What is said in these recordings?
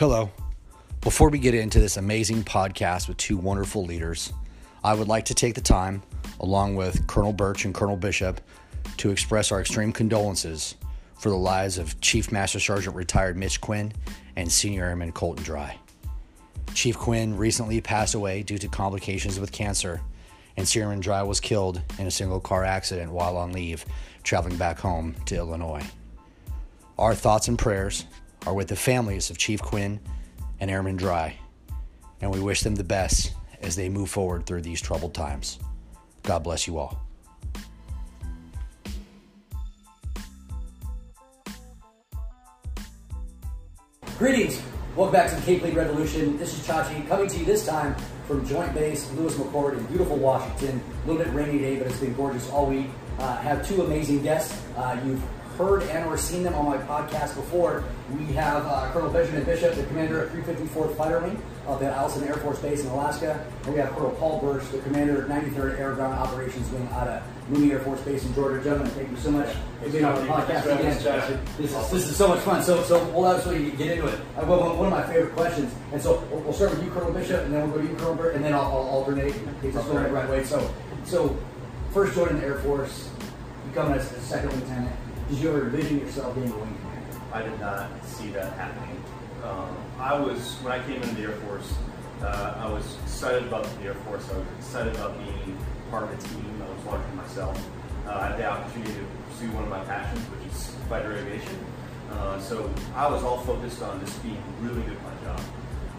Hello. Before we get into this amazing podcast with two wonderful leaders, I would like to take the time, along with Colonel Birch and Colonel Bishop, to express our extreme condolences for the lives of Chief Master Sergeant retired Mitch Quinn and Senior Airman Colton Dry. Chief Quinn recently passed away due to complications with cancer, and Senior Airman Dry was killed in a single car accident while on leave traveling back home to Illinois. Our thoughts and prayers are with the families of Chief Quinn and Airman Dry, and we wish them the best as they move forward through these troubled times. God bless you all. Greetings. Welcome back to the Cape Lead Revolution. This is Chachi coming to you this time from Joint Base Lewis McChord in beautiful Washington. A little bit rainy day, but it's been gorgeous all week. Uh, have two amazing guests. Uh, you've heard and or seen them on my podcast before. We have uh, Colonel Benjamin Bishop, the commander of 354th Fighter Wing of the Eielson Air Force Base in Alaska. And we have Colonel Paul Birch, the commander of 93rd Air Ground Operations Wing out of Moody Air Force Base in Georgia. Gentlemen, thank you so much for being on the podcast again. This is, this is so much fun. So, so we'll absolutely get into it. I have one of my favorite questions. And so we'll start with you, Colonel Bishop, and then we'll go to you, Colonel Birch, and then I'll, I'll alternate in case it's going the right way. So, so first joining the Air Force, becoming a second lieutenant did you ever envision yourself being a wing commander? I did not see that happening. Um, I was, when I came into the Air Force, uh, I was excited about the Air Force. I was excited about being part of a team. I was larger myself. Uh, I had the opportunity to pursue one of my passions, which is fighter aviation. Uh, so I was all focused on just being really good at my job.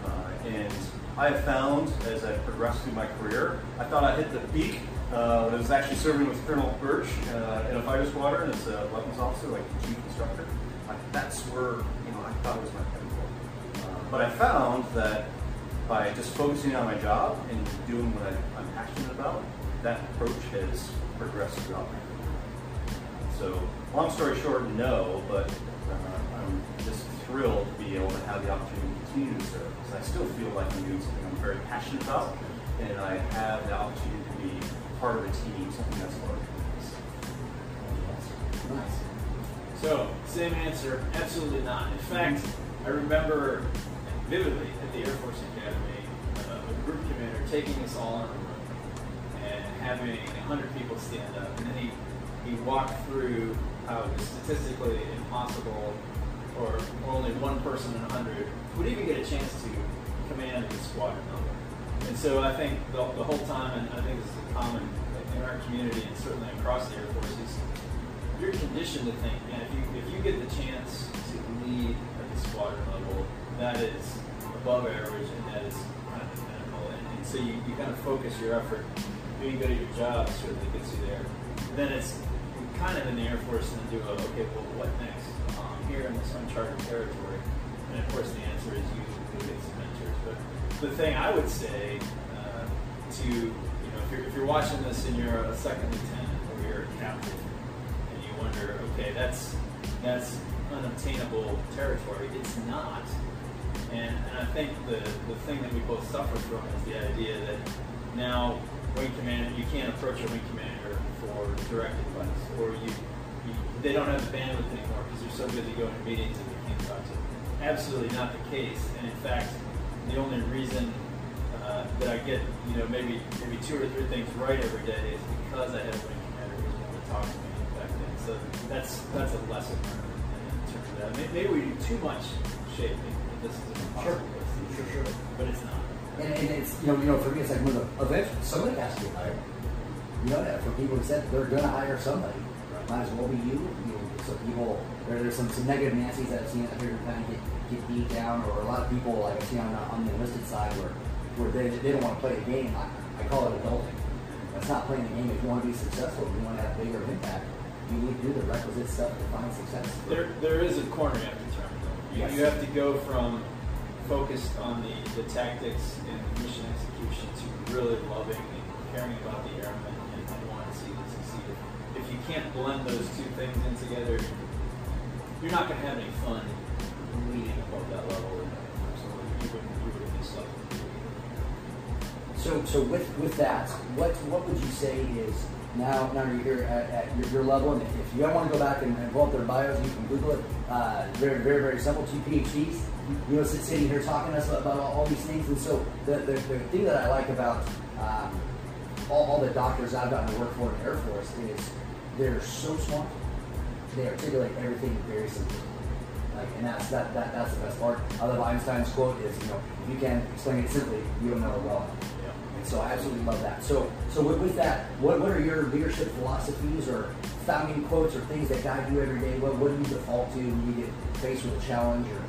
Uh, and I have found, as I progressed through my career, I thought I hit the peak uh, I was actually serving with Colonel Birch uh, in a fighter squadron as a weapons officer, like chief instructor. that's where you know I thought it was my pinnacle. Uh, but I found that by just focusing on my job and doing what I, am passionate about, that approach has progressed throughout my career. So, long story short, no, but uh, I'm just thrilled to be able to have the opportunity to continue to serve because I still feel like I'm doing something I'm very passionate about, and I have the opportunity to be part of a team, something that's larger. Nice. So, same answer, absolutely not. In fact, I remember vividly at the Air Force Academy, uh, a group commander taking us all in a room and having 100 people stand up. And then he, he walked through how it was statistically impossible or only one person in 100 would even get a chance to command the squadron level. And so I think the, the whole time, and I think this is common in our community and certainly across the Air Force, is you're conditioned to think, man, if you if you get the chance to lead at the squadron level, that is above average and that is kind of the. And, and so you, you kind of focus your effort. Doing good at your job certainly gets you there. then it's kind of in the Air Force and do okay, well, what next? Um, here in this uncharted territory. And of course, the answer is you, The thing I would say uh, to, you know, if you're, if you're watching this and you're a second lieutenant or you're a captain and you wonder, okay, that's, that's unobtainable territory. It's not. And, and I think the, the thing that we both suffer from is the idea that now wing commander, you can't approach a wing commander for direct advice, or you, you they don't have the bandwidth anymore because they're so busy going to meetings and they can't talk to. Absolutely not the case. And in fact, the only reason uh, that I get, you know, maybe maybe two or three things right every day is because I have a wing commander who's willing to talk to me back then. So that's that's a lesson in terms of that. Maybe we do too much shaping. This is impossible. Sure, sure, sure. But it's not. And, and it's you know you know for me it's like when the eventually somebody has to get hired. You know that for people who said they're going to hire somebody, might as well be you. you know, so people there, there's some, some negative Nancy's that I've seen out here kind of get get beat down, or a lot of people like I see on the, on the enlisted side where where they, they don't want to play the game. I, I call it adulting. That's not playing the game. If you want to be successful, if you want to have bigger impact, you need to do the requisite stuff to find success. There, there is a corner you have to turn. You, yes. you have to go from focused on the, the tactics and mission execution to really loving and caring about the airmen can't blend those two things in together, you're not going to have any fun leading above that level. So you would, you would be. So, so with, with that, what what would you say is now, now you're here at, at your, your, level, and if, if you want to go back and, and pull up their bios, you can Google it. Uh, very, very, very simple. Two PhDs, you know, sitting here talking to us about all, all these things. And so the, the, the, thing that I like about um, all, all the doctors I've gotten to work for in the Air Force is they're so smart. They articulate everything very simply. Like, and that's that, that that's the best part. I love Einstein's quote is, you know, if you can explain it simply, you don't know it well. And so I absolutely love that. So so with, with that, what, what are your leadership philosophies or founding quotes or things that guide you every day? What, what do you default to when you get faced with a challenge or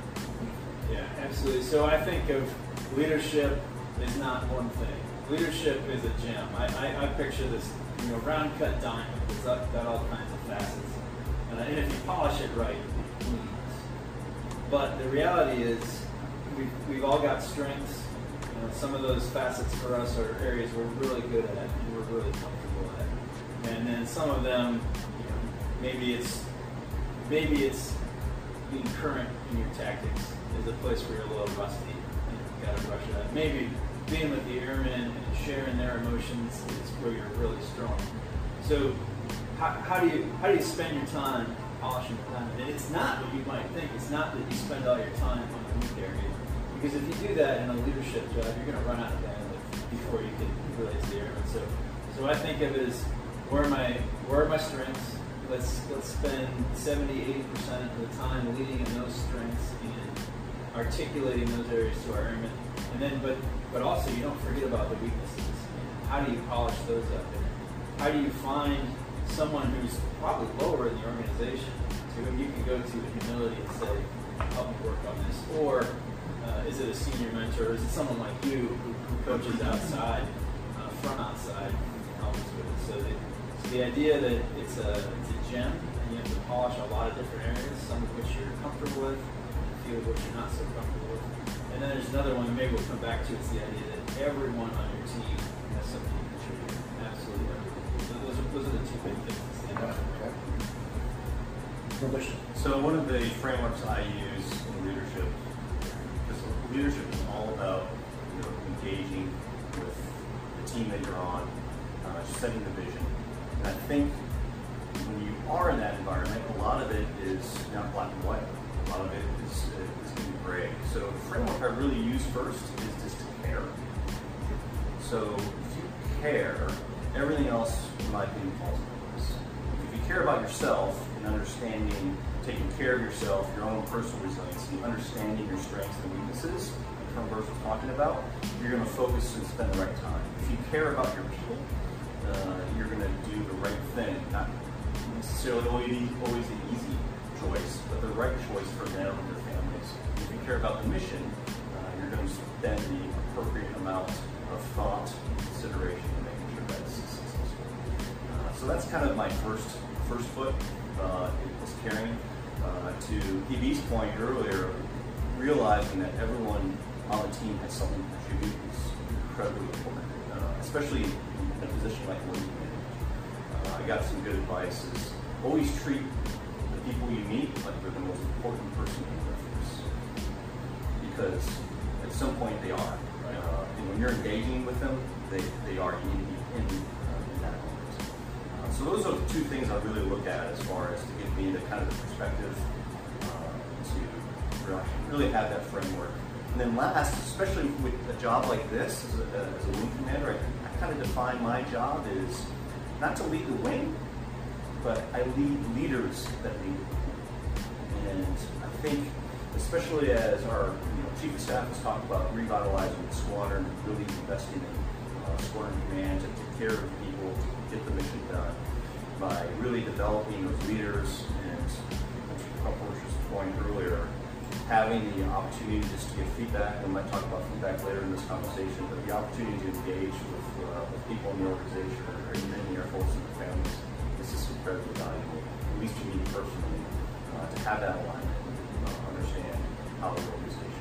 yeah, absolutely. So I think of leadership is not one thing. Leadership is a gem. I, I, I picture this, you know, round cut diamond. It's got, all kinds of facets. Uh, and if you polish it right, it. But the reality is, we've, we've all got strengths. You know, some of those facets for us are areas we're really good at and we're really comfortable at. And then some of them, you know, maybe it's maybe it's being current in your tactics is a place where you're a little rusty and you've got to brush it up. Maybe being with the airmen and sharing their emotions is where you're really strong. So how, how do you how do you spend your time polishing the diamond? And it's not what you might think. It's not that you spend all your time on the weak area. Because if you do that in a leadership job, you're going to run out of bandwidth before you can to the airmen. So, so I think of it as where are my where are my strengths? Let's let's spend 70, 80 percent of the time leading in those strengths and articulating those areas to our airmen. And then, but but also you don't forget about the weaknesses. How do you polish those up? And how do you find someone who's probably lower in the organization to whom you can go to with humility and say, help me work on this? Or uh, is it a senior mentor? Or is it someone like you who, who coaches outside, uh, front outside, and helps with it? So the, so the idea that it's a, it's a gem and you have to polish a lot of different areas, some of which you're comfortable with, few of which you're not so comfortable with. And then there's another one, maybe we'll come back to, it's the idea that everyone on your team has something to contribute. Absolutely everyone. So those are, those are the two big things. So one of the frameworks I use in leadership, because leadership is all about you know, engaging with the team that you're on, uh, setting the vision. And I think when you are in that environment, a lot of it is not black and white a lot of it is, is going to be gray. So framework I really use first is just to care. So if you care, everything else, in my opinion, falls into place. If you care about yourself and understanding, taking care of yourself, your own personal resiliency, understanding your strengths and weaknesses, like Birch was talking about, you're going to focus and spend the right time. If you care about your people, uh, you're going to do the right thing, not necessarily always, always the easy choice, but the right choice for them you care about the mission, uh, you're going to spend the appropriate amount of thought, consideration in making sure that it's successful. Uh, so that's kind of my first first foot uh, is caring. Uh, to PB's point earlier, realizing that everyone on the team has something to contribute is incredibly important, uh, especially in a position like one uh, I got some good advice is always treat the people you meet like they're the most important Because at some point they are. Uh, and when you're engaging with them, they, they are. In, uh, in that moment. Uh, so those are the two things I really look at as far as to give me the kind of the perspective uh, to really have that framework. And then last, especially with a job like this, as a, as a wing commander, I, I kind of define my job is not to lead the wing, but I lead leaders that lead. And I think, especially as our chief of staff has talked about revitalizing the squadron, really investing in uh, squadron command to take care of people, to get the mission done, by really developing those leaders and, of point earlier, having the opportunity just to get feedback, we might talk about feedback later in this conversation, but the opportunity to engage with, uh, with people in the organization or in the Air Force and their families this is incredibly valuable, at least to me personally, uh, to have that alignment, uh, understand how the organization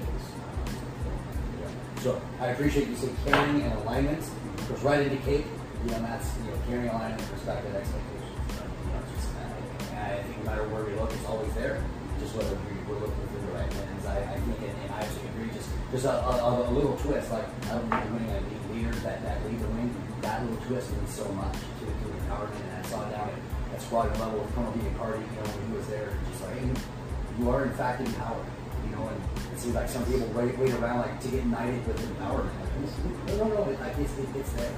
so I appreciate you saying caring and alignment. Goes right into CAPE. You know, that's you know, caring, alignment, perspective, expectations. You know, just, uh, I think no matter where we look, it's always there. Just whether we, we're looking through the right lens. I, I think, and, and I actually agree. Just just a, a, a, little twist. Like I don't the wing. I need leaders that, that lead the wing that little twist means so much to, to empowerment. And I saw down at, at squadron level with Colonel Cardi, you know, when he was there, just like, you are in fact empowered. You know, and it seems like some people wait, wait around like to get knighted with empowerment. Like, no, no, no, like it's, it, it's there.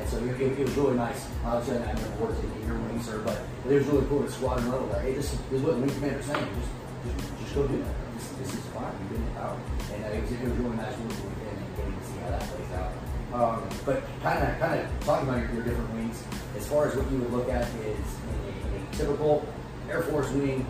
And so it, it, was really nice. Obviously, I never worked in your wing, sir, but it was really cool at squadron level. Like, hey, this, this is what the wing commander's saying. Just, just, just go do that. This, this is fine. You've been empowered. And uh, it, was, it was really nice working with him and getting to see how that plays out. Um, but kind of, kind of talking about your, your, different wings, as far as what you would look at is in a, in a typical Air Force wing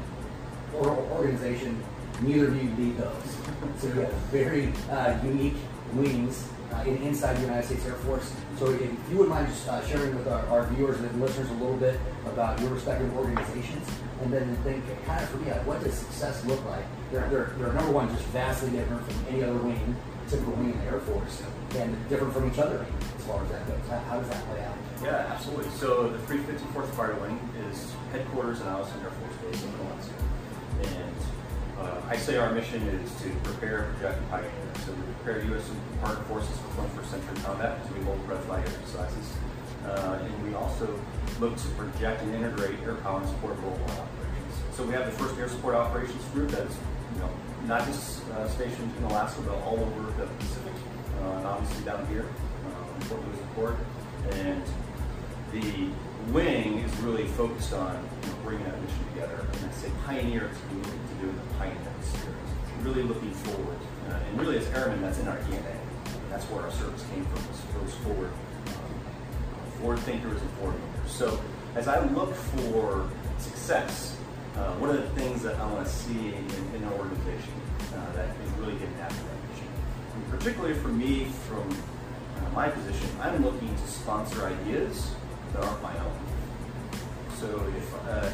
or organization, neither of you lead those. So you have very uh, unique wings uh, in, inside the United States Air Force. So if you would mind just uh, sharing with our, our, viewers and listeners a little bit about your respective organizations, and then think kind of for me, like, what does success look like? They're, they're, they're number one, just vastly different from any other wing, typical wing in the Air Force, and different from each other as far as that goes. How, how does that play out? Yeah, absolutely. So the 354th Fighter Wing is headquarters in Eielson Air Force Base in Valencia. And uh, I say our mission is to prepare, for project, and pioneer. So we prepare U.S. Armed Forces for 21st century combat to be hold red flag exercises. Uh, and we also look to project and integrate air power and support global operations. So we have the first air support operations group that is, you know, not just uh, stationed in Alaska, but all over the Pacific, uh, and obviously down here uh, in Fort Lewis Port. And the wing is really focused on bringing that mission together. And I say pioneer to be to do the pioneering spirit. Really looking forward. Uh, and really as airmen, that's in our DNA. That's where our service came from, was those forward, um, forward thinkers and forward movers. So as I look for success, uh, one of the things that I want to see in, in an organization uh, that is really getting after that mission. And particularly for me, from uh, my position, I'm looking to sponsor ideas that aren't my own. So if uh,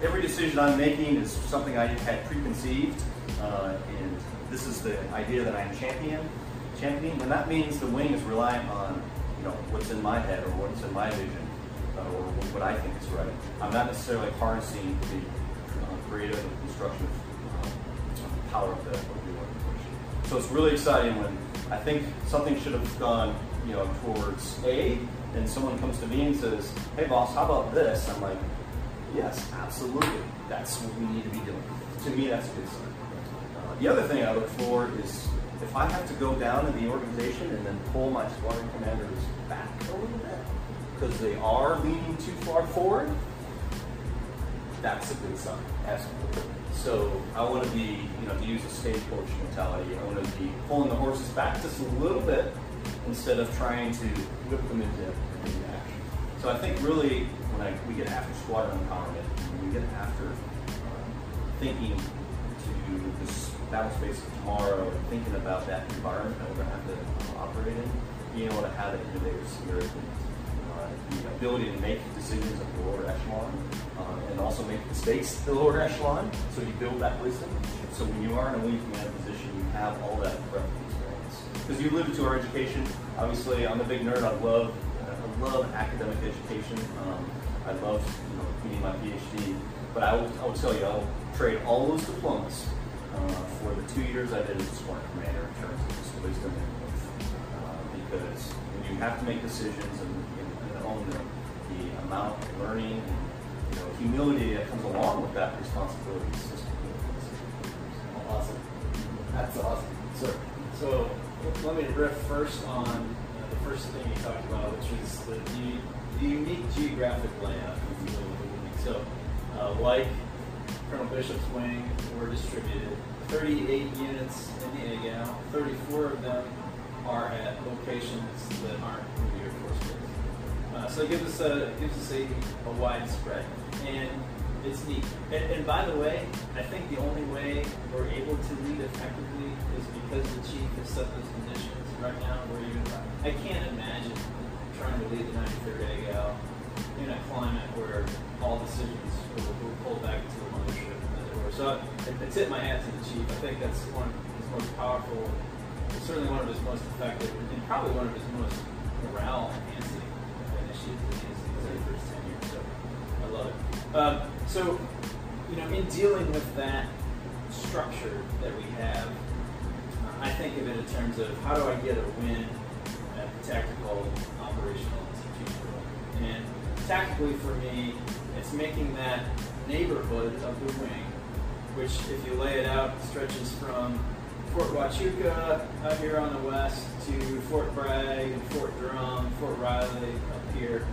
every decision I'm making is something I had preconceived, uh, and this is the idea that I'm champion, championing, then that means the wing is relying on you know what's in my head or what's in my vision uh, or what I think is right. I'm not necessarily harnessing the uh, creative and constructive um, power of the, of the organization. So it's really exciting when I think something should have gone you know towards A, and someone comes to me and says, hey boss, how about this? I'm like, yes, absolutely. That's what we need to be doing. To me, that's a good sign. Uh, the other thing I look for is if I have to go down in the organization and then pull my squadron commanders back a little bit because they are leaning too far forward, that's a good sign. Absolutely. So I want to be, you know, to use a stagecoach mentality, I want to be pulling the horses back just a little bit instead of trying to whip them into, into action. So I think really when I, we get after squadron empowerment, we get after um, thinking to this battle space of tomorrow thinking about that environment that we're going to have to operate in, being able to have that innovative spirit and uh, the ability to make decisions at the lower echelon uh, and also make mistakes at the lower echelon so you build that wisdom. So when you are in a wing command position, you have all that because you alluded to our education. Obviously, I'm a big nerd. I love, I love academic education. Um, I love you know, getting my PhD. But I will, I will tell you, I'll trade all those diplomas uh, for the two years I did as a squadron commander in terms of just wisdom and growth. Uh, because when you have to make decisions and, and, and own them, the amount of learning and you know, humility that comes along with that responsibility is just awesome. That's awesome. Sir. So let me riff first on the first thing you talked about, which is the, the, the unique geographic layout of the wing. So, uh, like Colonel Bishop's wing, we're distributed 38 units in the AGOW, 34 of them are at locations that aren't in the Air Force Base. Uh, so it gives us a gives us a, a wide spread, and it's neat. And, and, by the way, I think the only way we're able to lead effectively is because the chief has set those conditions right now. Where you, I can't imagine trying to lead the 93rd AGOW in a climate where all decisions will, will pull back to the mothership. So I, I tip my hat to the chief. I think that's one of his most powerful, certainly one of his most effective, and probably one of his most morale enhancing initiatives in his, first 10 years. So I love it. Um, so, you know, in dealing with that structure that we have, I think of it in terms of how do I get a win at the tactical, operational, and And tactically for me, it's making that neighborhood of the wing, which if you lay it out, stretches from Fort Huachuca out here on the west to Fort Bragg and Fort Drum, Fort Riley up here.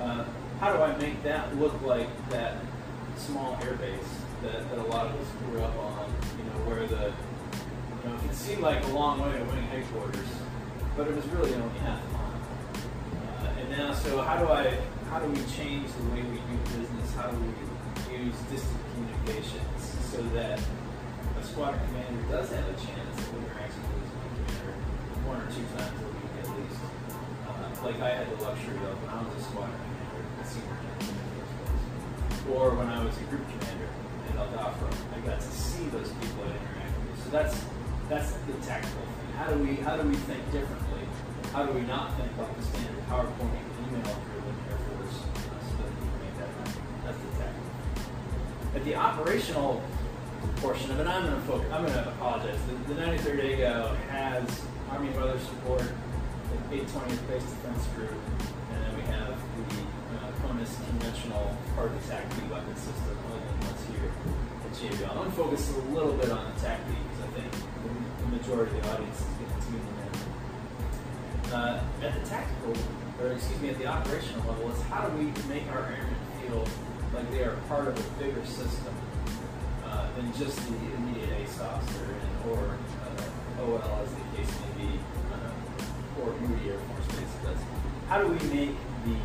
Uh, how do I make that look like that small air base that, that a lot of us grew up on? You know, where the you know, it seemed like a long way to wing headquarters, but it was really only half a mile. Uh, and now, so how do I, how do we change the way we do business? How do we use distant communications so that a squadron commander does have a chance of interacting with his commander one or two times a week at least? Uh, like I had the luxury of when I was a or when I was a group commander at Al Dhafra, I got to see those people I interacted with. So that's that's the tactical thing. How do we how do we think differently? How do we not think like the standard PowerPoint email driven Air Force uh, so that we make that happen? That's the tactical. At the operational portion of it, I'm to focus. I'm to apologize. The, the 93rd AGOW has Army Weather Support, the 820th Base Defense Group, and then we have the CONUS conventional hard attack B weapon system, other than what's here at. I'm going to focus a little bit on the TACP because I think the, the majority of the audience is going to tune in. Uh, at the tactical, or excuse me, at the operational level, is how do we make our airmen feel like they are part of a bigger system uh, than just the immediate ASOS they're or uh, OL as the case may be, uh, or Moody Air Force Base. How do we make the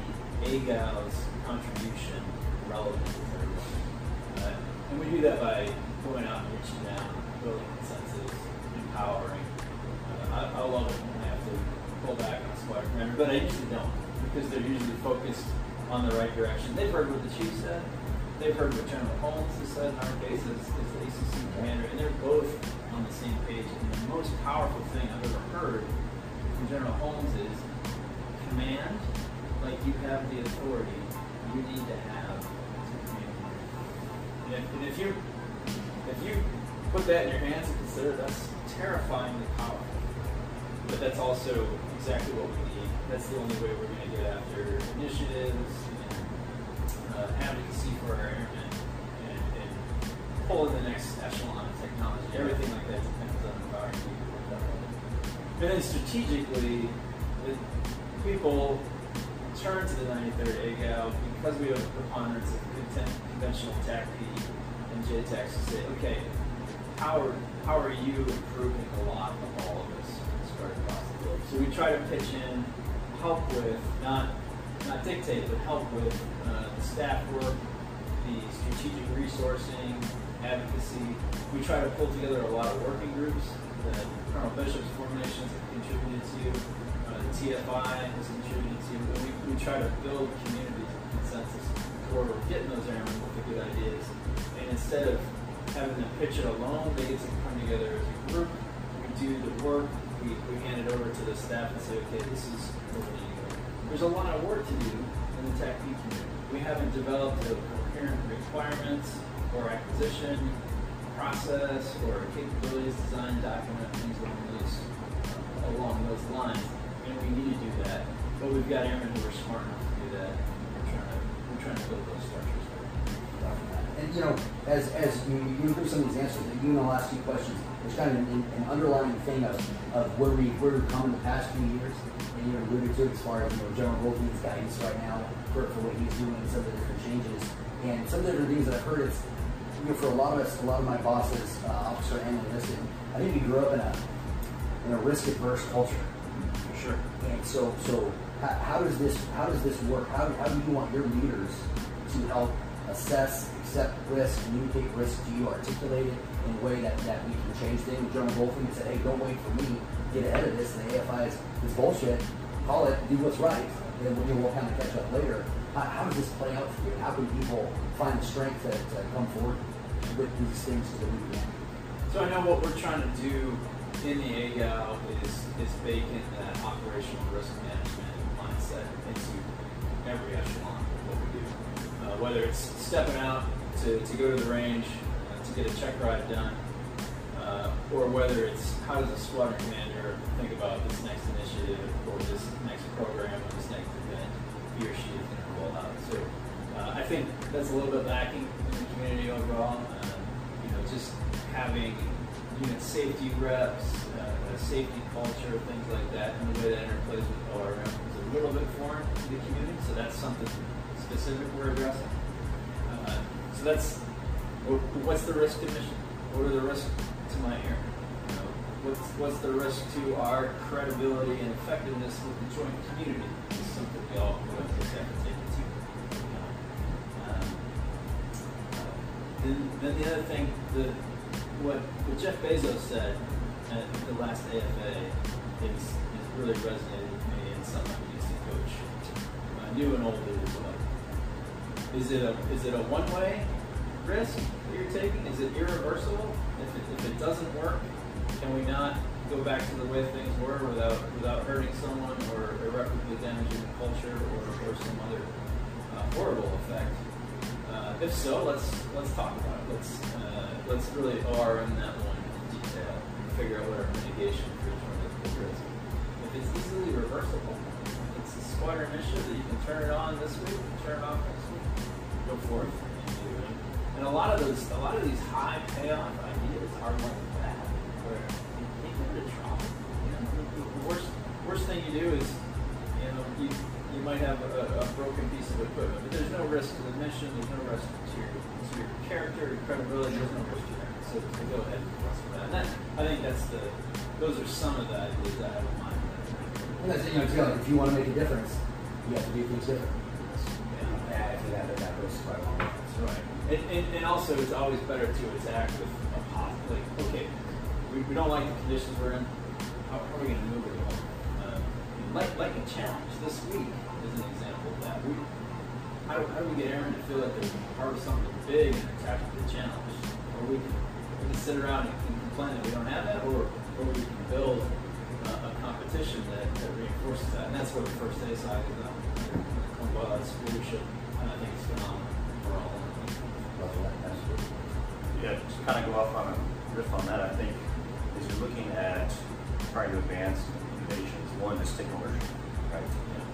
AGOW's contribution relevant to everyone? Uh, and we do that by going out and reaching down, building consensus, empowering. Uh, I, I love it when I have to pull back on a squadron commander, but I usually don't because they're usually focused on the right direction. They've heard what the chief said. They've heard what General Holmes has said in our case as, as the ACC commander, and they're both on the same page. And the most powerful thing I've ever heard from General Holmes is command, like you have the authority, you need to have and if, you if you put that in your hands and consider that's terrifyingly powerful. But that's also exactly what we need. That's the only way we're going to get after initiatives and uh, advocacy for our airmen and, and pull in the next echelon of technology. Everything like that depends on empowering people. And then strategically, people turn to the 93rd AGOW because we have a preponderance of conventional TAC P and JTACs to say, okay, how are, how are you improving a lot of all of this spread across the globe? So we try to pitch in, help with, not not dictate, but help with uh, the staff work, the strategic resourcing, advocacy. We try to pull together a lot of working groups that Colonel Bishop's formations have contributed to, the TFI has contributed to. We, we try to build communities consensus where we're getting those airmen with the good ideas. And instead of having them pitch it alone, they get to come together as a group. We do the work. We, we hand it over to the staff and say, okay, this is what we need to go. There's a lot of work to do in the tech community. We haven't developed a coherent requirements or acquisition process or capabilities design document, things along those along those lines. And we need to do that. But we've got airmen who are smart enough to do that. We're trying to we're trying to build those structures. And you know, as as you, you improve some of these answers, know, the last few questions, there's kind of an, an underlying thing of, of where we where we've come in the past few years, and you alluded to it as far as you know General Goldfein's guidance right now for, for what he's doing and some of the different changes, and some of the different things that I've heard. It's you know, for a lot of us, a lot of my bosses, uh, officer and enlisted, I think we grew up in a in a risk adverse culture. Sure. And so, so how, how does this how does this work? How, how do you want your leaders to help assess, accept risk, communicate risk Do you, articulate it in a way that, that we can change things? General Wolfing said, hey, don't wait for me, get ahead of this. And the AFI is, is bullshit. Call it, do what's right. And then we'll, we'll kind of catch up later. How, how does this play out for you? How can people find the strength to, to come forward with these things so that we can? So I know what we're trying to do in the AGOW is, is bake in that operational risk management mindset into every echelon of what we do. Uh, whether it's stepping out to, to go to the range uh, to get a check ride done, uh, or whether it's how does a squadron commander think about this next initiative or this next program or this next event. he or she is going to roll out. So uh, I think that's a little bit lacking in the community overall. Um, you know, just having unit safety reps, uh, a safety culture, things like that, and the way that interplays with ORM is a little bit foreign to the community. So that's something specific we're addressing. Uh, so that's what's the risk to mission? What are the risks to my ear? You know, what's, what's the risk to our credibility and effectiveness with the joint community? It's something we all have to take into. Um, then, then the other thing, the, what, what Jeff Bezos said at the last AFA is, is really resonated with me and something I used to coach uh, new and old leaders well. Is it a is it a one way risk that you're taking? Is it irreversible? If it, if it doesn't work, can we not go back to the way things were without without hurting someone or irreparably damaging the culture or, or some other uh, horrible effect? Uh, if so, let's let's talk about it. Let's uh, let's really ORM that one in detail and figure out what our mitigation for each one of those risks. If it's easily reversible, it's a squatter initiative that you can turn it on this week, turn it off next week, go forth and a lot of those, a lot of these high payoff ideas are like that, where you give it a try. You know, the worst, worst thing you do is, you might have a, a broken piece of equipment, but there's no risk to the mission, there's no risk to your, to your character, your credibility, there's no risk to your so, so go ahead and trust that. And that, I think that's the, those are some of the ideas I have in mind. And that's, you know, like if you want to make a difference, you have to do things different. Yeah, that, that goes quite long. That's right. And, and, and, also, it's always better to attack with a positive. Like, okay, we, we don't like the conditions we're in. How, how are we going to move it like, like a challenge this week is an example of that. We, how, how do we get Aaron to feel like they're part of something big and attack the challenge? Or we can, we can sit around and complain that we don't have that, or, or we can build uh, a competition that, that reinforces that. And that's what the first day side is about. Well, that's leadership. And I think it's phenomenal for all of us. Yeah, to kind of go off on a riff on that, I think as you're looking at trying to advance innovations, one, just take ownership, right?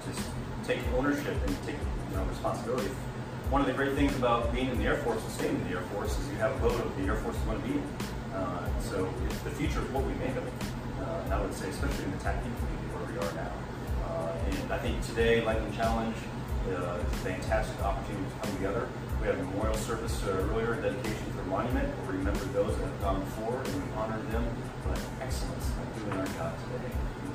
Just take ownership and take you know, responsibility. One of the great things about being in the Air Force and staying in the Air Force is you have a vote of the Air Force you want to be in. Uh, so the future is what we make of it. Uh, I would say, especially in the tactical community where we are now. Uh, and I think today, Lightning Challenge uh, is a fantastic opportunity to come together we had a memorial service uh, earlier, dedication for monument. We remembered those that have gone before and we honored them. But excellence, like doing our job today,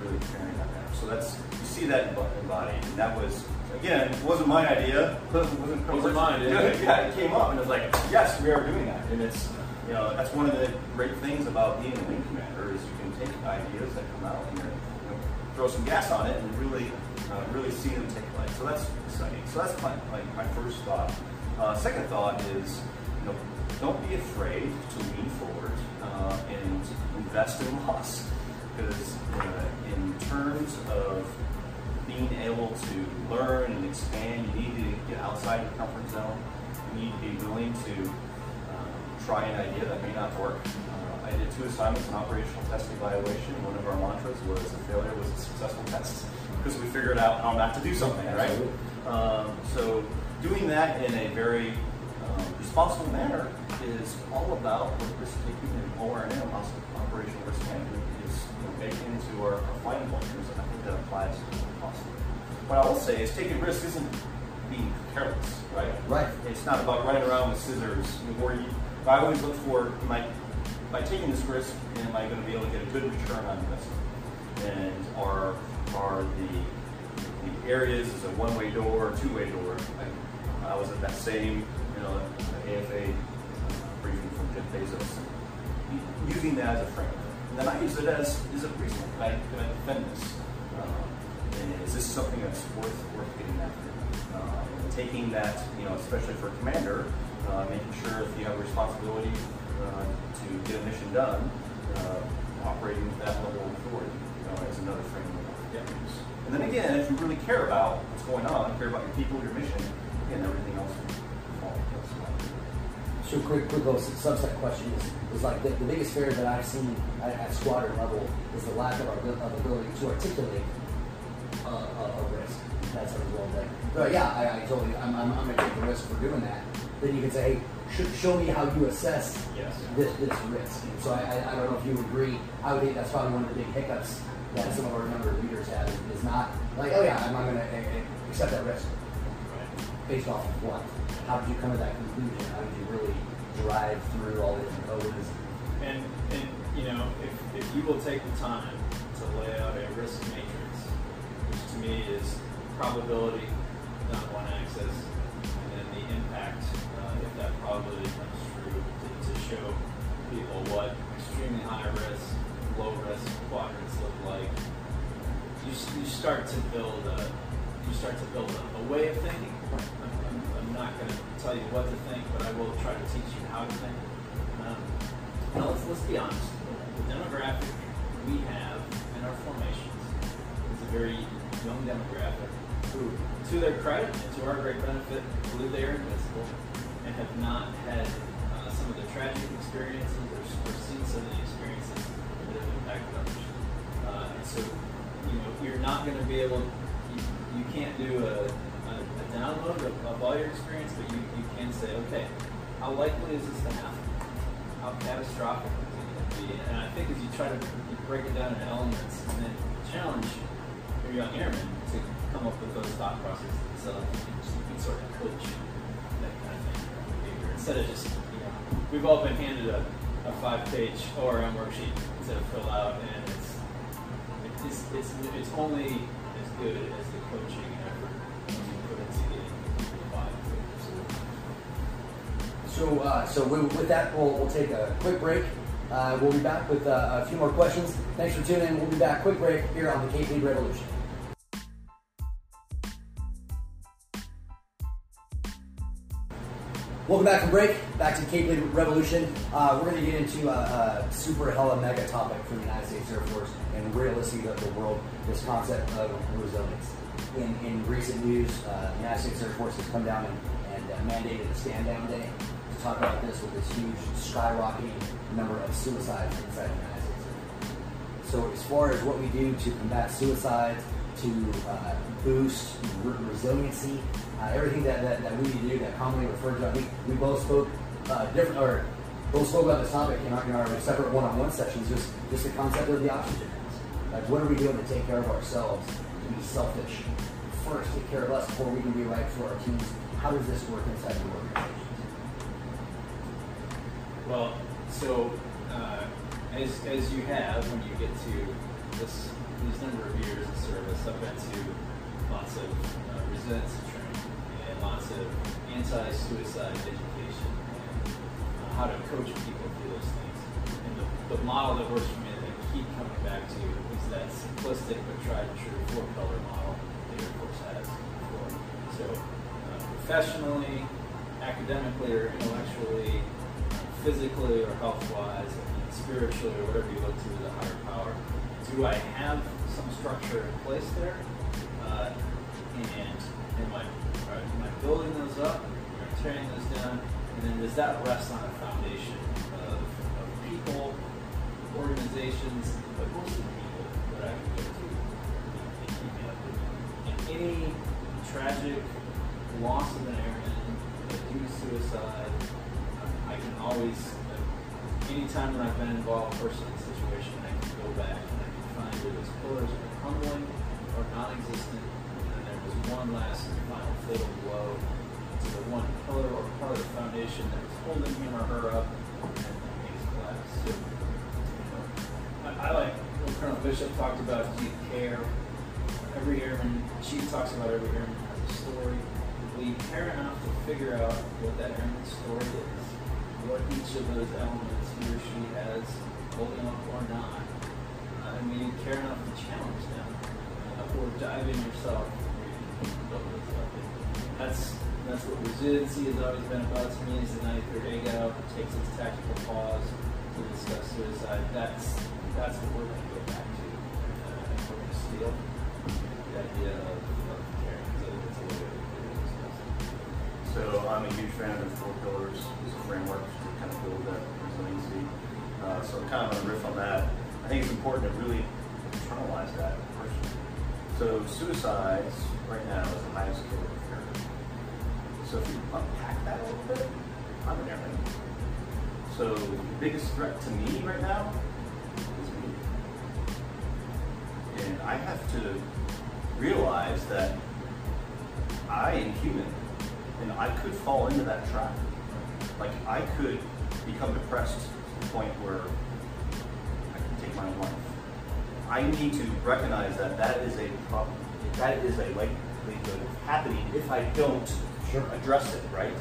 really carrying that out. So that's you see that in body, and that was again wasn't my idea. Wasn't, wasn't, wasn't mine. Yeah. it came up, and it was like, yes, we are doing that, and it's you know that's one of the great things about being a wing commander is you can take ideas that come out and you know, throw some gas on it and really uh, really see them take flight. So that's exciting. So that's my like my first thought. Uh, second thought is, you know, don't be afraid to lean forward uh, and invest in loss. Because uh, in terms of being able to learn and expand, you need to get outside your comfort zone. You need to be willing to um, try an idea that may not work. Uh, I did two assignments in operational test evaluation. One of our mantras was a failure was a successful test because we figured out how not to do something, right? Um, so doing that in a very um, responsible manner is all about risk taking and ORM, operational risk management, is you know, baked into our, our flying and I think that applies to possible. What I will say is taking risk isn't being careless, right? Right. It's not about running around with scissors. Or you, I always look for, am I, by taking this risk, am I going to be able to get a good return on investment? And are are the the areas is a one-way door, two-way door. I was at that same, you know, AFA briefing from Jeff Bezos, using that as a framework. Then I use it as, is a reason. Can I, can I defend this? Uh, is this something that's worth worth getting after? Uh, taking that, you know, especially for a commander, uh, making sure if you have a responsibility uh, to get a mission done, uh, operating with that level of authority you know, as another framework. Yeah. And then again, if you really care about what's going on, care about your people, your mission, and everything else will fall So quick, quick little subset question is, is like the, the biggest fear that I've seen at, at squadron level is the lack of, our, of ability to articulate uh, a, a risk. That's a result that but yeah, I, I totally, I'm, I'm, I'm gonna take the risk for doing that. Then you can say, hey, sh- show me how you assess Yes. this, this risk. And so I, I, I don't know if you agree. I would think that's probably one of the big hiccups that some of our younger leaders have is, not like, oh yeah, I'm not gonna uh, uh, accept that risk. Based off of what? How did you come to that conclusion? How did you really drive through all the different codes? And, and you know, if, if you will take the time to lay out a risk matrix, which to me is probability on one axis, and then the impact, uh, if that probability comes true, to, to show people what extremely high risk, low risk quadrants look like, you, you start to build a, you start to build a, a way of thinking. Tell you what to think, but I will try to teach you how to think. Um, now let's, let's be honest. The demographic we have in our formations is a very young demographic who, to their credit and to our great benefit, believe they are invincible and have not had uh, some of the tragic experiences or, or seen some of the experiences that have impacted others. Uh, and so, you know, you're not going to be able, you, you can't do a, download of, of all your experience, but you, you can say, okay, how likely is this to happen? how catastrophic is it going to be? And I think as you try to break it down into elements and then challenge your young airmen to come up with those thought processes themselves, you can, you can sort of coach that kind of thing behavior instead of just, you know, we've all been handed a, a five-page ORM worksheet to fill out, and it's it's, it's it's only as good as the coaching So, uh, so we, with that, we'll, we'll take a quick break. Uh, we'll be back with uh, a few more questions. Thanks for tuning in. We'll be back. Quick break here on the Cape Lead Revolution. Welcome back from break. Back to Cape Lead Revolution. Uh, we're going to get into a, a super hella mega topic for the United States Air Force and realistically the, the world. This concept of resilience. In, in recent news, uh, the United States Air Force has come down and, and uh, mandated a stand down day talk about this with this huge skyrocketing number of suicides inside the United States So as far as what we do to combat suicides, to uh, boost re- resiliency, uh, everything that, that, that we do that commonly referred to, think we both spoke uh, different, or both spoke about this topic in our, in our separate one-on-one sessions, just, just the concept of the oxygen. Like what are we doing to take care of ourselves, to be selfish, first take care of us before we can be right for our teams. How does this work inside the organization? Well, so uh, as, as you have when you get to this these number of years of service, I've been to lots of uh, resiliency training and lots of anti-suicide education and uh, how to coach people through those things. And the, the model that works for me that I keep coming back to is that simplistic but tried and true four-pillar model the Air Force has before. So uh, professionally, academically, or intellectually, physically or health-wise, spiritually, or whatever you look to as a higher power. Do I have some structure in place there? Uh, and am I, am I building those up? Am I tearing those down? And then does that rest on a foundation of, of people, organizations, but mostly people that I can go to and keep me updated? And any tragic loss of an airman, a due to suicide, I can always, anytime that I've been involved personally in a situation, I can go back and I can find where those pillars are crumbling or non-existent, and there was one last and final fatal blow to the one pillar or part of the foundation that was holding him or her up, and things I like what Colonel Bishop talked about, do you care? Every airman, chief talks about every airman has a story. We care enough to figure out what that airman's story is, what each of those elements he or she has holding up or not. And we care enough to challenge them uh, or dive in yourself That's that's what resiliency has always been about to me. Is the 93rd egg out takes its tactical pause to discuss suicide. That's that's what we're going to go back to. Uh, we're going to steal the idea of, of caring. So. So I'm a huge fan of the four pillars as a framework kind of build that resiliency. Uh, so kind of a riff on that, I think it's important to really internalize that personally. So suicides right now is the highest killer airman. So if you unpack that a little bit, I'm an airman. So the biggest threat to me right now is me. And I have to realize that I am human and I could fall into that trap. Like I could become depressed to the point where I can take my own life. I need to recognize that that is a problem. That is a likelihood of happening if I don't Sure. address it, right?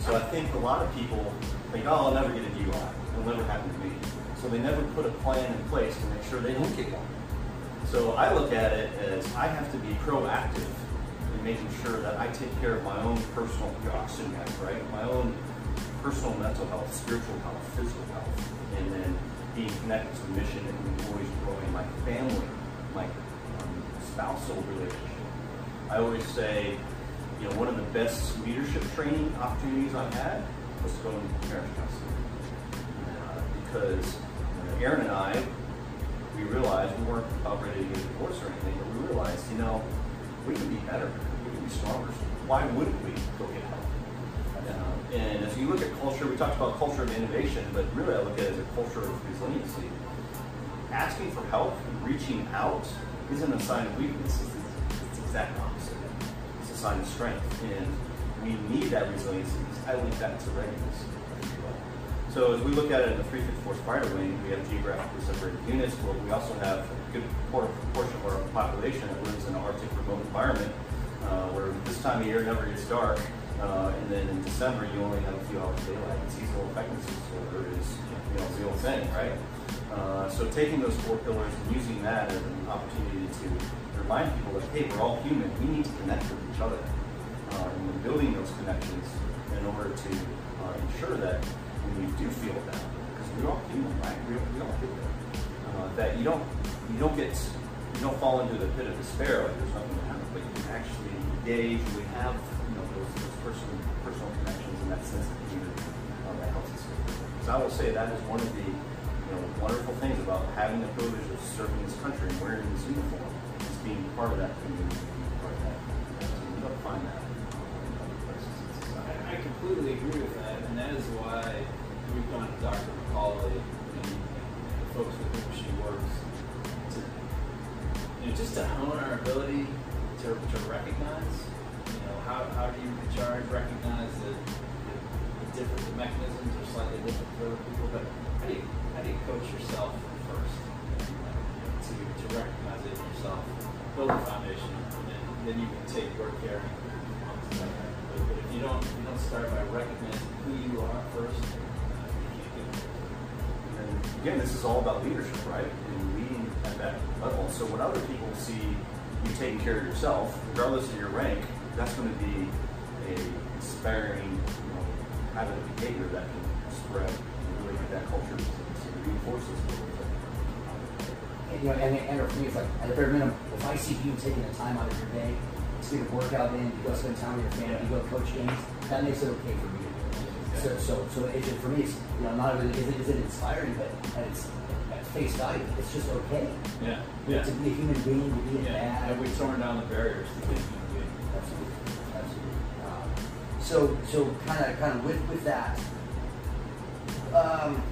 So I think a lot of people think, oh, I'll never get a DUI. It'll never happen to me. So they never put a plan in place to make sure they don't get one. So I look at it as I have to be proactive in making sure that I take care of my own personal oxygen right? My own personal mental health, spiritual health, physical health, and then being connected to the mission and always growing my family, my um, spousal relationship. I always say, you know, one of the best leadership training opportunities I had was to go to marriage counseling. Uh, because you know, Aaron and I, we realized we weren't about ready to get a divorce or anything, but we realized, you know, we can be better, we can be stronger. Why wouldn't we go get and as you look at culture, we talked about culture of innovation, but really I look at it as a culture of resiliency. Asking for help and reaching out isn't a sign of weakness, it's, the exact opposite. It's a sign of strength, and we need that resiliency because I link that to readiness. So as we look at it in the 354 Fighter Wing, we have geographically separated units, but we also have a good por- portion of our population that lives in an Arctic remote environment, uh, where this time of year never gets dark, uh, and then in December you only have a few hours of daylight. And seasonal effectiveness disorder is, you know, the old thing, right? Uh, so taking those four pillars and using that as an opportunity to remind people that, hey, we're all human. We need to connect with each other. Uh, and we're building those connections in order to uh, ensure that when we do feel down, because we're all human, right? We, we all get there. Uh, that you don't you don't get you don't fall into the pit of despair like there's nothing to happen, but you can actually engage. We have personal personal connections and that sense of community uh, that helps us. Because I will say that is one of the you know wonderful things about having the privilege of serving this country and wearing this uniform is being part of that community, being part of that. that team. You don't find that. I, completely agree with that, and that is why we've gone to Dr. McCauley and, and the folks with whom she works to, you know, just to hone our ability to, to recognize, how, how do you recharge, recognize that the, the different the mechanisms are slightly different for other people, but how do you, how do you coach yourself first? You know, to, to recognize it in yourself, build a foundation, and then, then you can take work care. But, but if you don't, if you don't start by recognizing who you are first, uh. And again, this is all about leadership, right? And leading at that level. So when other people see you taking care of yourself, regardless of your rank, that's going to be a inspiring you know, habit of behavior that can spread and really get that culture to reinforce this. And, you know, and, and for me, it's like at the very minimum, if I see you taking the time out of your day to get a workout in, you go spend time with your family, you go coach games, that makes it okay for me. So, so, so it, for me, it's you know not only is it, is it inspiring, but at its at face value, it's just okay Yeah, to be a human being, to be a Yeah, dad. and we've torn down the barriers to so, so kind of, kind of with with that, um,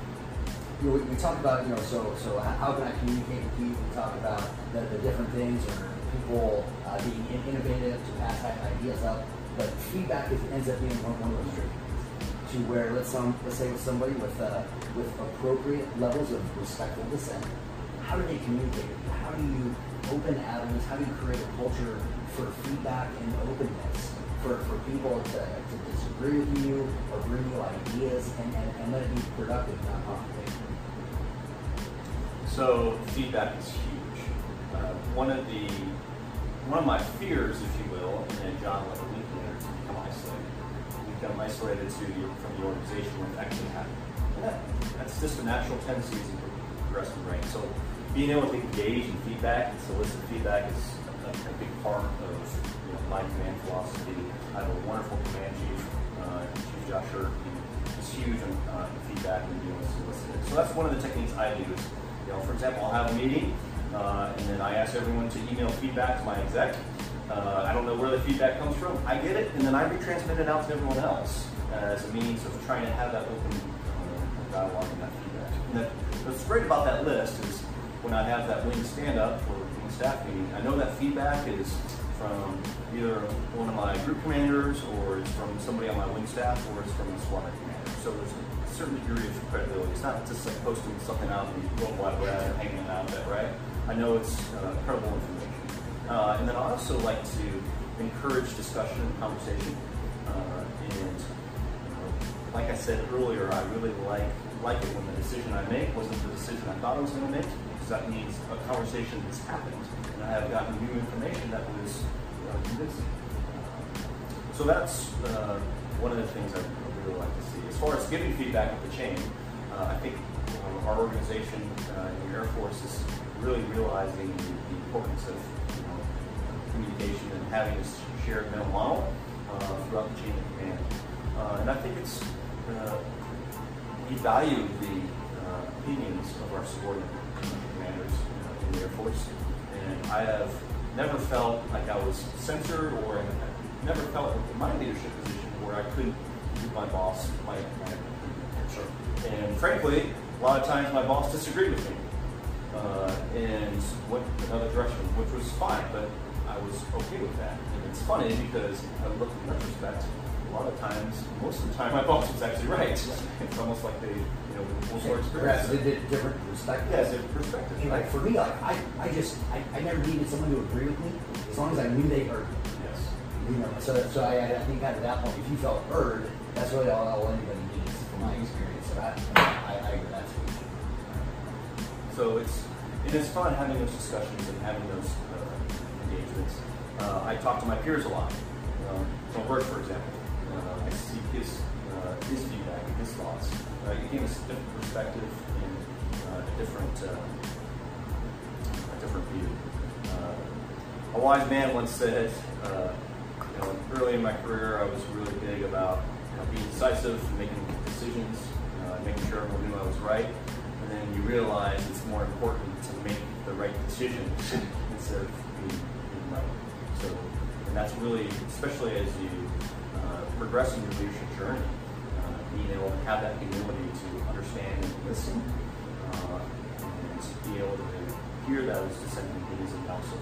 you know, we, we talked about, you know, so so how, can I communicate with you? We talk about the, the different things or people uh, being innovative to pass ideas up, but feedback is, ends up being one, one of those tricky. To where let's um, let's say with somebody with uh, with appropriate levels of respectful dissent, how do they communicate? How do you open avenues? How do you create a culture for feedback and openness for, for people to, to disagree with you or bring you ideas and, and, and let it be productive, not confrontational? So feedback is huge. Uh, one of the one of my fears, if you will, and John Lever Lincoln there, to become isolated. Become isolated to the, from the organization when it actually happened. That's just a natural tendency as a progressive brain. So being able to engage in feedback and solicit feedback is a, a big part of my command philosophy. I have a wonderful command chief, uh, Chief Josh Hurt, He's huge on uh, feedback and being able to solicit it. So that's one of the techniques I do. Is, you know, for example, I'll have a meeting, uh, and then I ask everyone to email feedback to my exec. Uh, I don't know where the feedback comes from. I get it, and then I retransmit it out to everyone else as a means of trying to have that open uh, dialogue and that feedback. And that, what's great about that list is when I have that wing stand up or wing staff meeting, I know that feedback is from either one of my group commanders or it's from somebody on my wing staff or it's from the squadron commander. So there's a certain degree of credibility. It's not just like posting something out in the World Wide Web and hanging it out there, right? I know it's uh, credible information. Uh, and then I also like to encourage discussion and conversation. Uh, and like I said earlier, I really like like it when the decision I make wasn't the decision I thought I was going to make, because that means a conversation that's happened, and I have gotten new information that was uh. So that's uh, one of the things I really like to see. As far as giving feedback up the chain, uh, I think um, our organization uh, in the Air Force is really realizing the, the importance of you know, communication and having this shared mental model uh, throughout the chain of command. Uh, and I think it's uh, we value the uh, opinions of our subordinate commanders uh, in the Air Force, and I have never felt like I was censored or I never felt in my leadership position where I couldn't give my boss my, sure. And frankly, a lot of times my boss disagreed with me uh, and went another direction, which was fine, but I was okay with that. And it's funny because I look in retrospect, a lot of times, most of the time, my boss was actually right. It's almost like they, you know, multiple experience. Perhaps they did different perspectives. Yeah, different perspectives. And like for me, like I, I just, I, I never needed someone to agree with me as long as I knew they heard. me. Yes. You know, so so I, I think at that point, if you felt heard, that's really all, all anybody needs, from my experience. So I, I, I agree. That's So it's it is fun having those discussions and having those uh, engagements. Uh, I talk to my peers a lot. Um, Tom Burke, for example, uh, I see his uh, his feedback and his thoughts. Uh, he gives a different perspective and uh, a different uh, a different view. Uh, a wise man once said, uh, you know, early in my career, I was really big about you know, being decisive, making decisions, making sure everyone knew I was right. And then you realize it's more important to make the right decision instead of being, being right. So, and that's really, especially as you progress in your leadership journey, uh, being able to have that humility to understand and listen, uh, and to be able to hear those dissenting opinions and also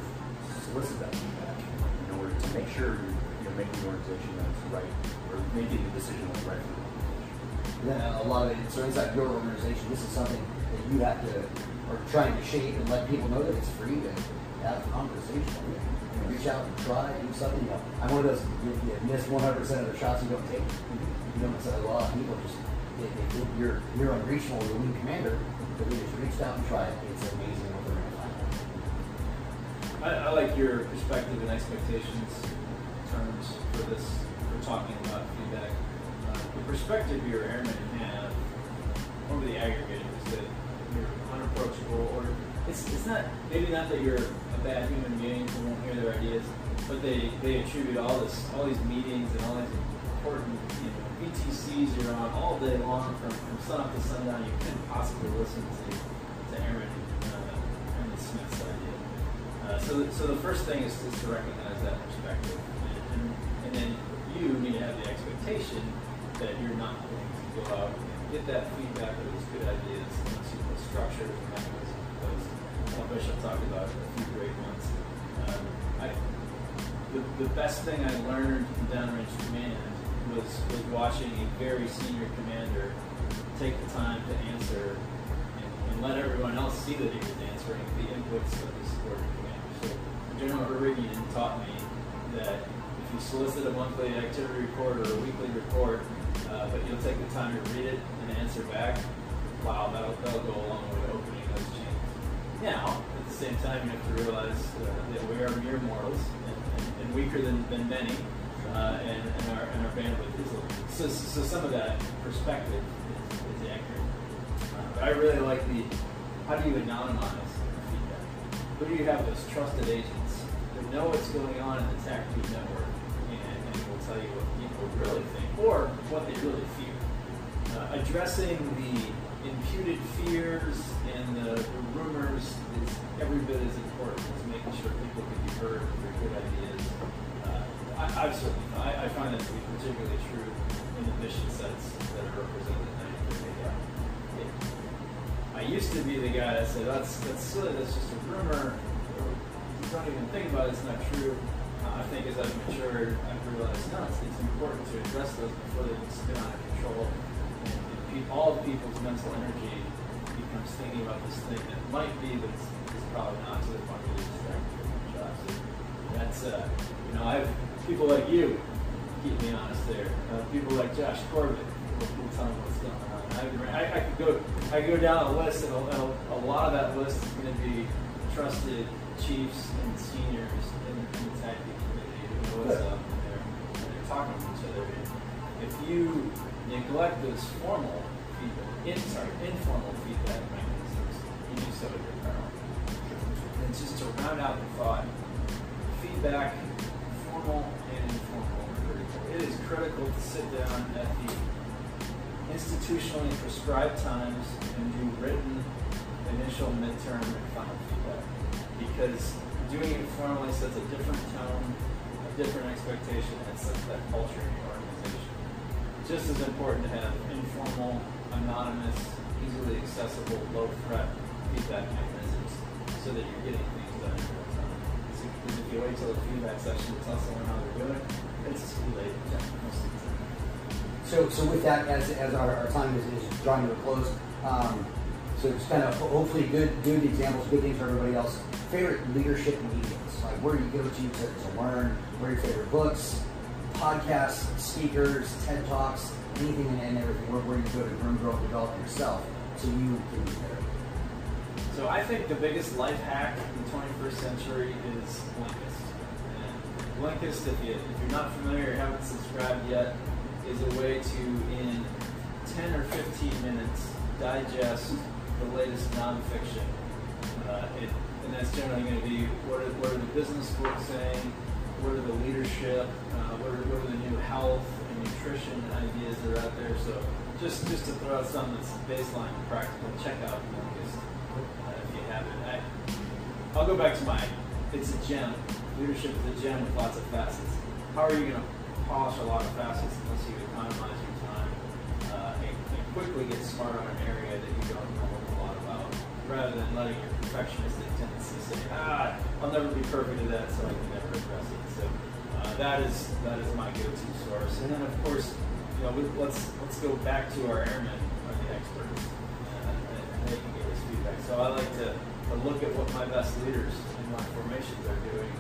solicit that feedback in order to make sure you're, you're making the organization that's right, or making the decision that's right for the organization. then a lot of it, so inside your organization, this is something that you have to, or trying to shape and let people know that it's free to have a conversation. Reach out and try, do something. You know, I'm one of those, you, you miss 100% of the shots you don't take. You know, so a lot of people just, they, they you're, you're unreachable, you're a wing commander, but they just reached out and tried. It's amazing what they're going to find. I, I like your perspective and expectations terms for this, for talking about feedback. Uh, the perspective your airmen have over the aggregate is that you're unapproachable, or it's, it's not, maybe not that you're a bad human being who won't hear their ideas, but they, they attribute all this, all these meetings and all these important, you know, VTCs you're on all day long from, from sun up to sundown. You couldn't possibly listen to, to Aaron, uh, Aaron Smith's idea. Uh, so, the, so the first thing is, is to recognize that perspective, and, and, then you need to have the expectation that you're not going to go out and get that feedback or those good ideas unless you put structure and mechanism place. Well, Bishop talked about a few great ones. Um, I, the, the best thing I learned in downrange command was was watching a very senior commander take the time to answer and, and let everyone else see that he was answering the inputs of his subordinate commander. So General Irigian taught me that if you solicit a monthly activity report or a weekly report, uh, but you'll take the time to read it and answer back, wow, that'll, that'll go a long way Now, at the same time, you have to realize uh, that we are mere mortals and, and, and weaker than, than many, uh, and, and, our, and our bandwidth is limited. So, so some of that perspective is, is accurate. Uh, but I really like the how do you anonymize feedback? Who do you have as trusted agents that know what's going on in the TACTU network and, and will tell you what people really think or what they really fear? Uh, addressing the imputed fears and the, the rumors is every bit as important as making sure people can be heard for their good ideas. Uh, I, I've certainly, I, I find that to be particularly true in the mission sets that are represented at 93 it, I used to be the guy that said, that's, that's silly, that's just a rumor, or don't even think about it, it's not true. Uh, I think as I've matured, I've realized, no, it's, it's important to address those before they spin out of control all of people's mental energy becomes thinking about this thing that might be, but it's, it's probably not to the point where they're distracted from their jobs. So that's, uh, you know, I have people like you keep me honest there. Uh, people like Josh Corbett will tell me what's going on. I, I, I could go, I could go down a list, and a, a, lot of that list is going to be trusted chiefs and seniors in, in the tag community who know what's up, and they're, and they're talking to each other. If you neglect those formal feedback, in, sorry, informal feedback mechanisms, you do so at your peril. And just to round out the thought, feedback, formal and informal. It is critical to sit down at the institutionally prescribed times and do written initial, midterm, and final feedback. Because doing it formally sets a different tone, a different expectation, and sets that culture in your. Just as important to have informal anonymous, easily accessible, low threat feedback mechanisms so that you're getting things done in real time. Because if you wait till the feedback session to tell someone how they're doing, it's too late. So, so with that, as, as our, our time is, is drawing to a close, um, so it's kind of hopefully good good examples, good things for everybody else. Favorite leadership mediums, like where do you go to to, to learn? What are your favorite books, podcasts, speakers, TED Talks? anything and everything, where, where you go to groom, grow, develop yourself so you can be better. So I think the biggest life hack in the 21st century is Blinkist. And Blinkist, if, you, you're not familiar or haven't subscribed yet, is a way to, in 10 or 15 minutes, digest the latest nonfiction. Uh, it, and that's generally going to be what are, what are the business books saying, what are the leadership, uh, what, are, what are the new health and nutrition ideas that are out there. So just just to throw out something that's baseline practical, check out uh, if you haven't. I, I'll go back to my, it's a gem. Leadership is a gem with lots of facets. How are you going to polish a lot of facets unless you economize your time uh, and, and, quickly get smart on an area that you don't know a lot about, rather than letting your perfectionistic tendency say, ah, I'll never be perfect at that, so I can never address it. Uh, that is that is my go-to source. And then of course, you know, let's let's go back to our airmen are the experts, uh, and they can give us feedback. So I like to, to look at what my best leaders in my formations are doing,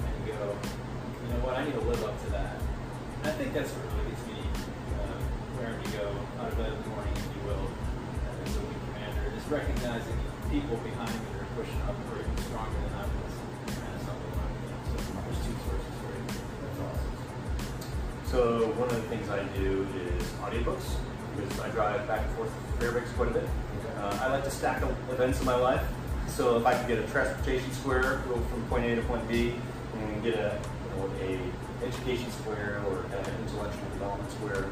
and go, you know what, I need to live up to that. And I think that's what really gets me uh, where to go out of bed in the morning, if you will, as a weak commander, is recognizing people behind me that are pushing up or even stronger than I was. So one of the things I do is audiobooks because I drive back and forth to Fairbanks quite a bit. Uh, I like to stack events in my life. So if I can get a transportation square, go from point A to point B, and get a you know, a education square or an intellectual development square.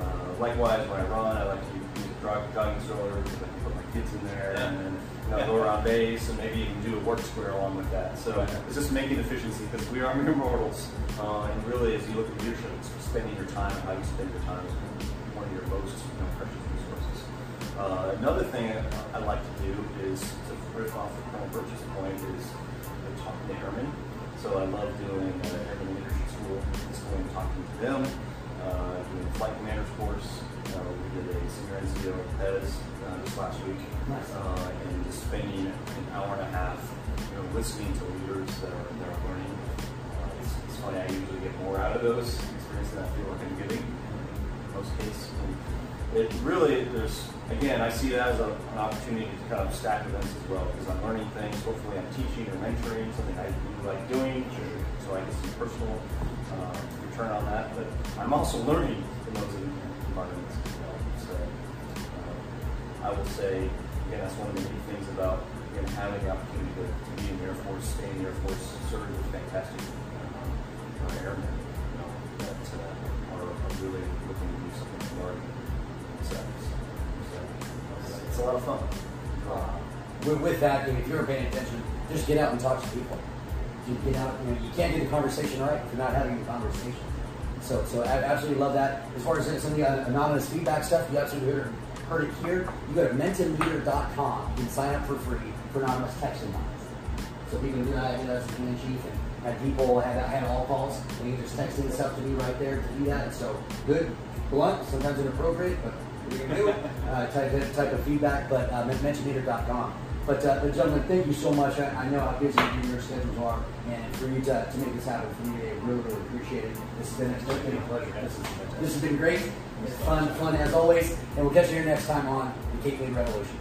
Uh, likewise, when I run, I like to use a jogging stroller I can put my kids in there and then you know, go around base and maybe even do a work square along with that. So it's just making efficiency because we are mere mortals. Uh, and really, as you look at leadership, it's spending your time how you spend your time is one of your most you know, precious resources. Uh, another thing I, like to do is to riff off the Colonel Birch's point is talking to airmen. So I love doing uh, airman leadership school, just going and talking to them, uh, doing flight commanders course. Uh, we did a senior NCO PEZ uh, just last week, nice. uh, and just spending an hour and a half, you know, listening to leaders that are, that are learning. Uh, it's, it's, funny, I usually get more out of those experiences than I feel like I'm getting in most cases. It really, there's, again, I see that as a, an opportunity to kind of stack events as well, because I'm learning things, hopefully I'm teaching or mentoring, something I really like doing, so I get some personal uh, return on that, but I'm also learning in those environments as well. So uh, I will say, again, that's one of the neat things about again, having the opportunity to, be in the Air Force, stay in the Air Force, serve with fantastic uh, airmen you know, that uh, are, are really looking to do something more it's a lot of fun. Uh, with, with that, if you're paying attention, just get out and talk to people. You get out, you know, you can't get the conversation right if you're not having a conversation. So, so I absolutely love that. As far as some of the anonymous feedback stuff, you absolutely heard, heard it here. You go to mentonleader.com. You can sign up for free for anonymous texting lines. So people do that. I did that as chief and had people had had all calls. And you just texting stuff to me right there to do that. So good, blunt, sometimes inappropriate, but uh, type type of feedback. But uh, mentionleader.com. But, uh, but gentlemen, thank you so much. I, I know how busy you your schedules are, and for you to, to make this happen for me today, really, really appreciate it. This has been, it's been a pleasure. This, is, this has been great. It's fun, fun as always, and we'll catch you here next time on the Cape Lead Revolution.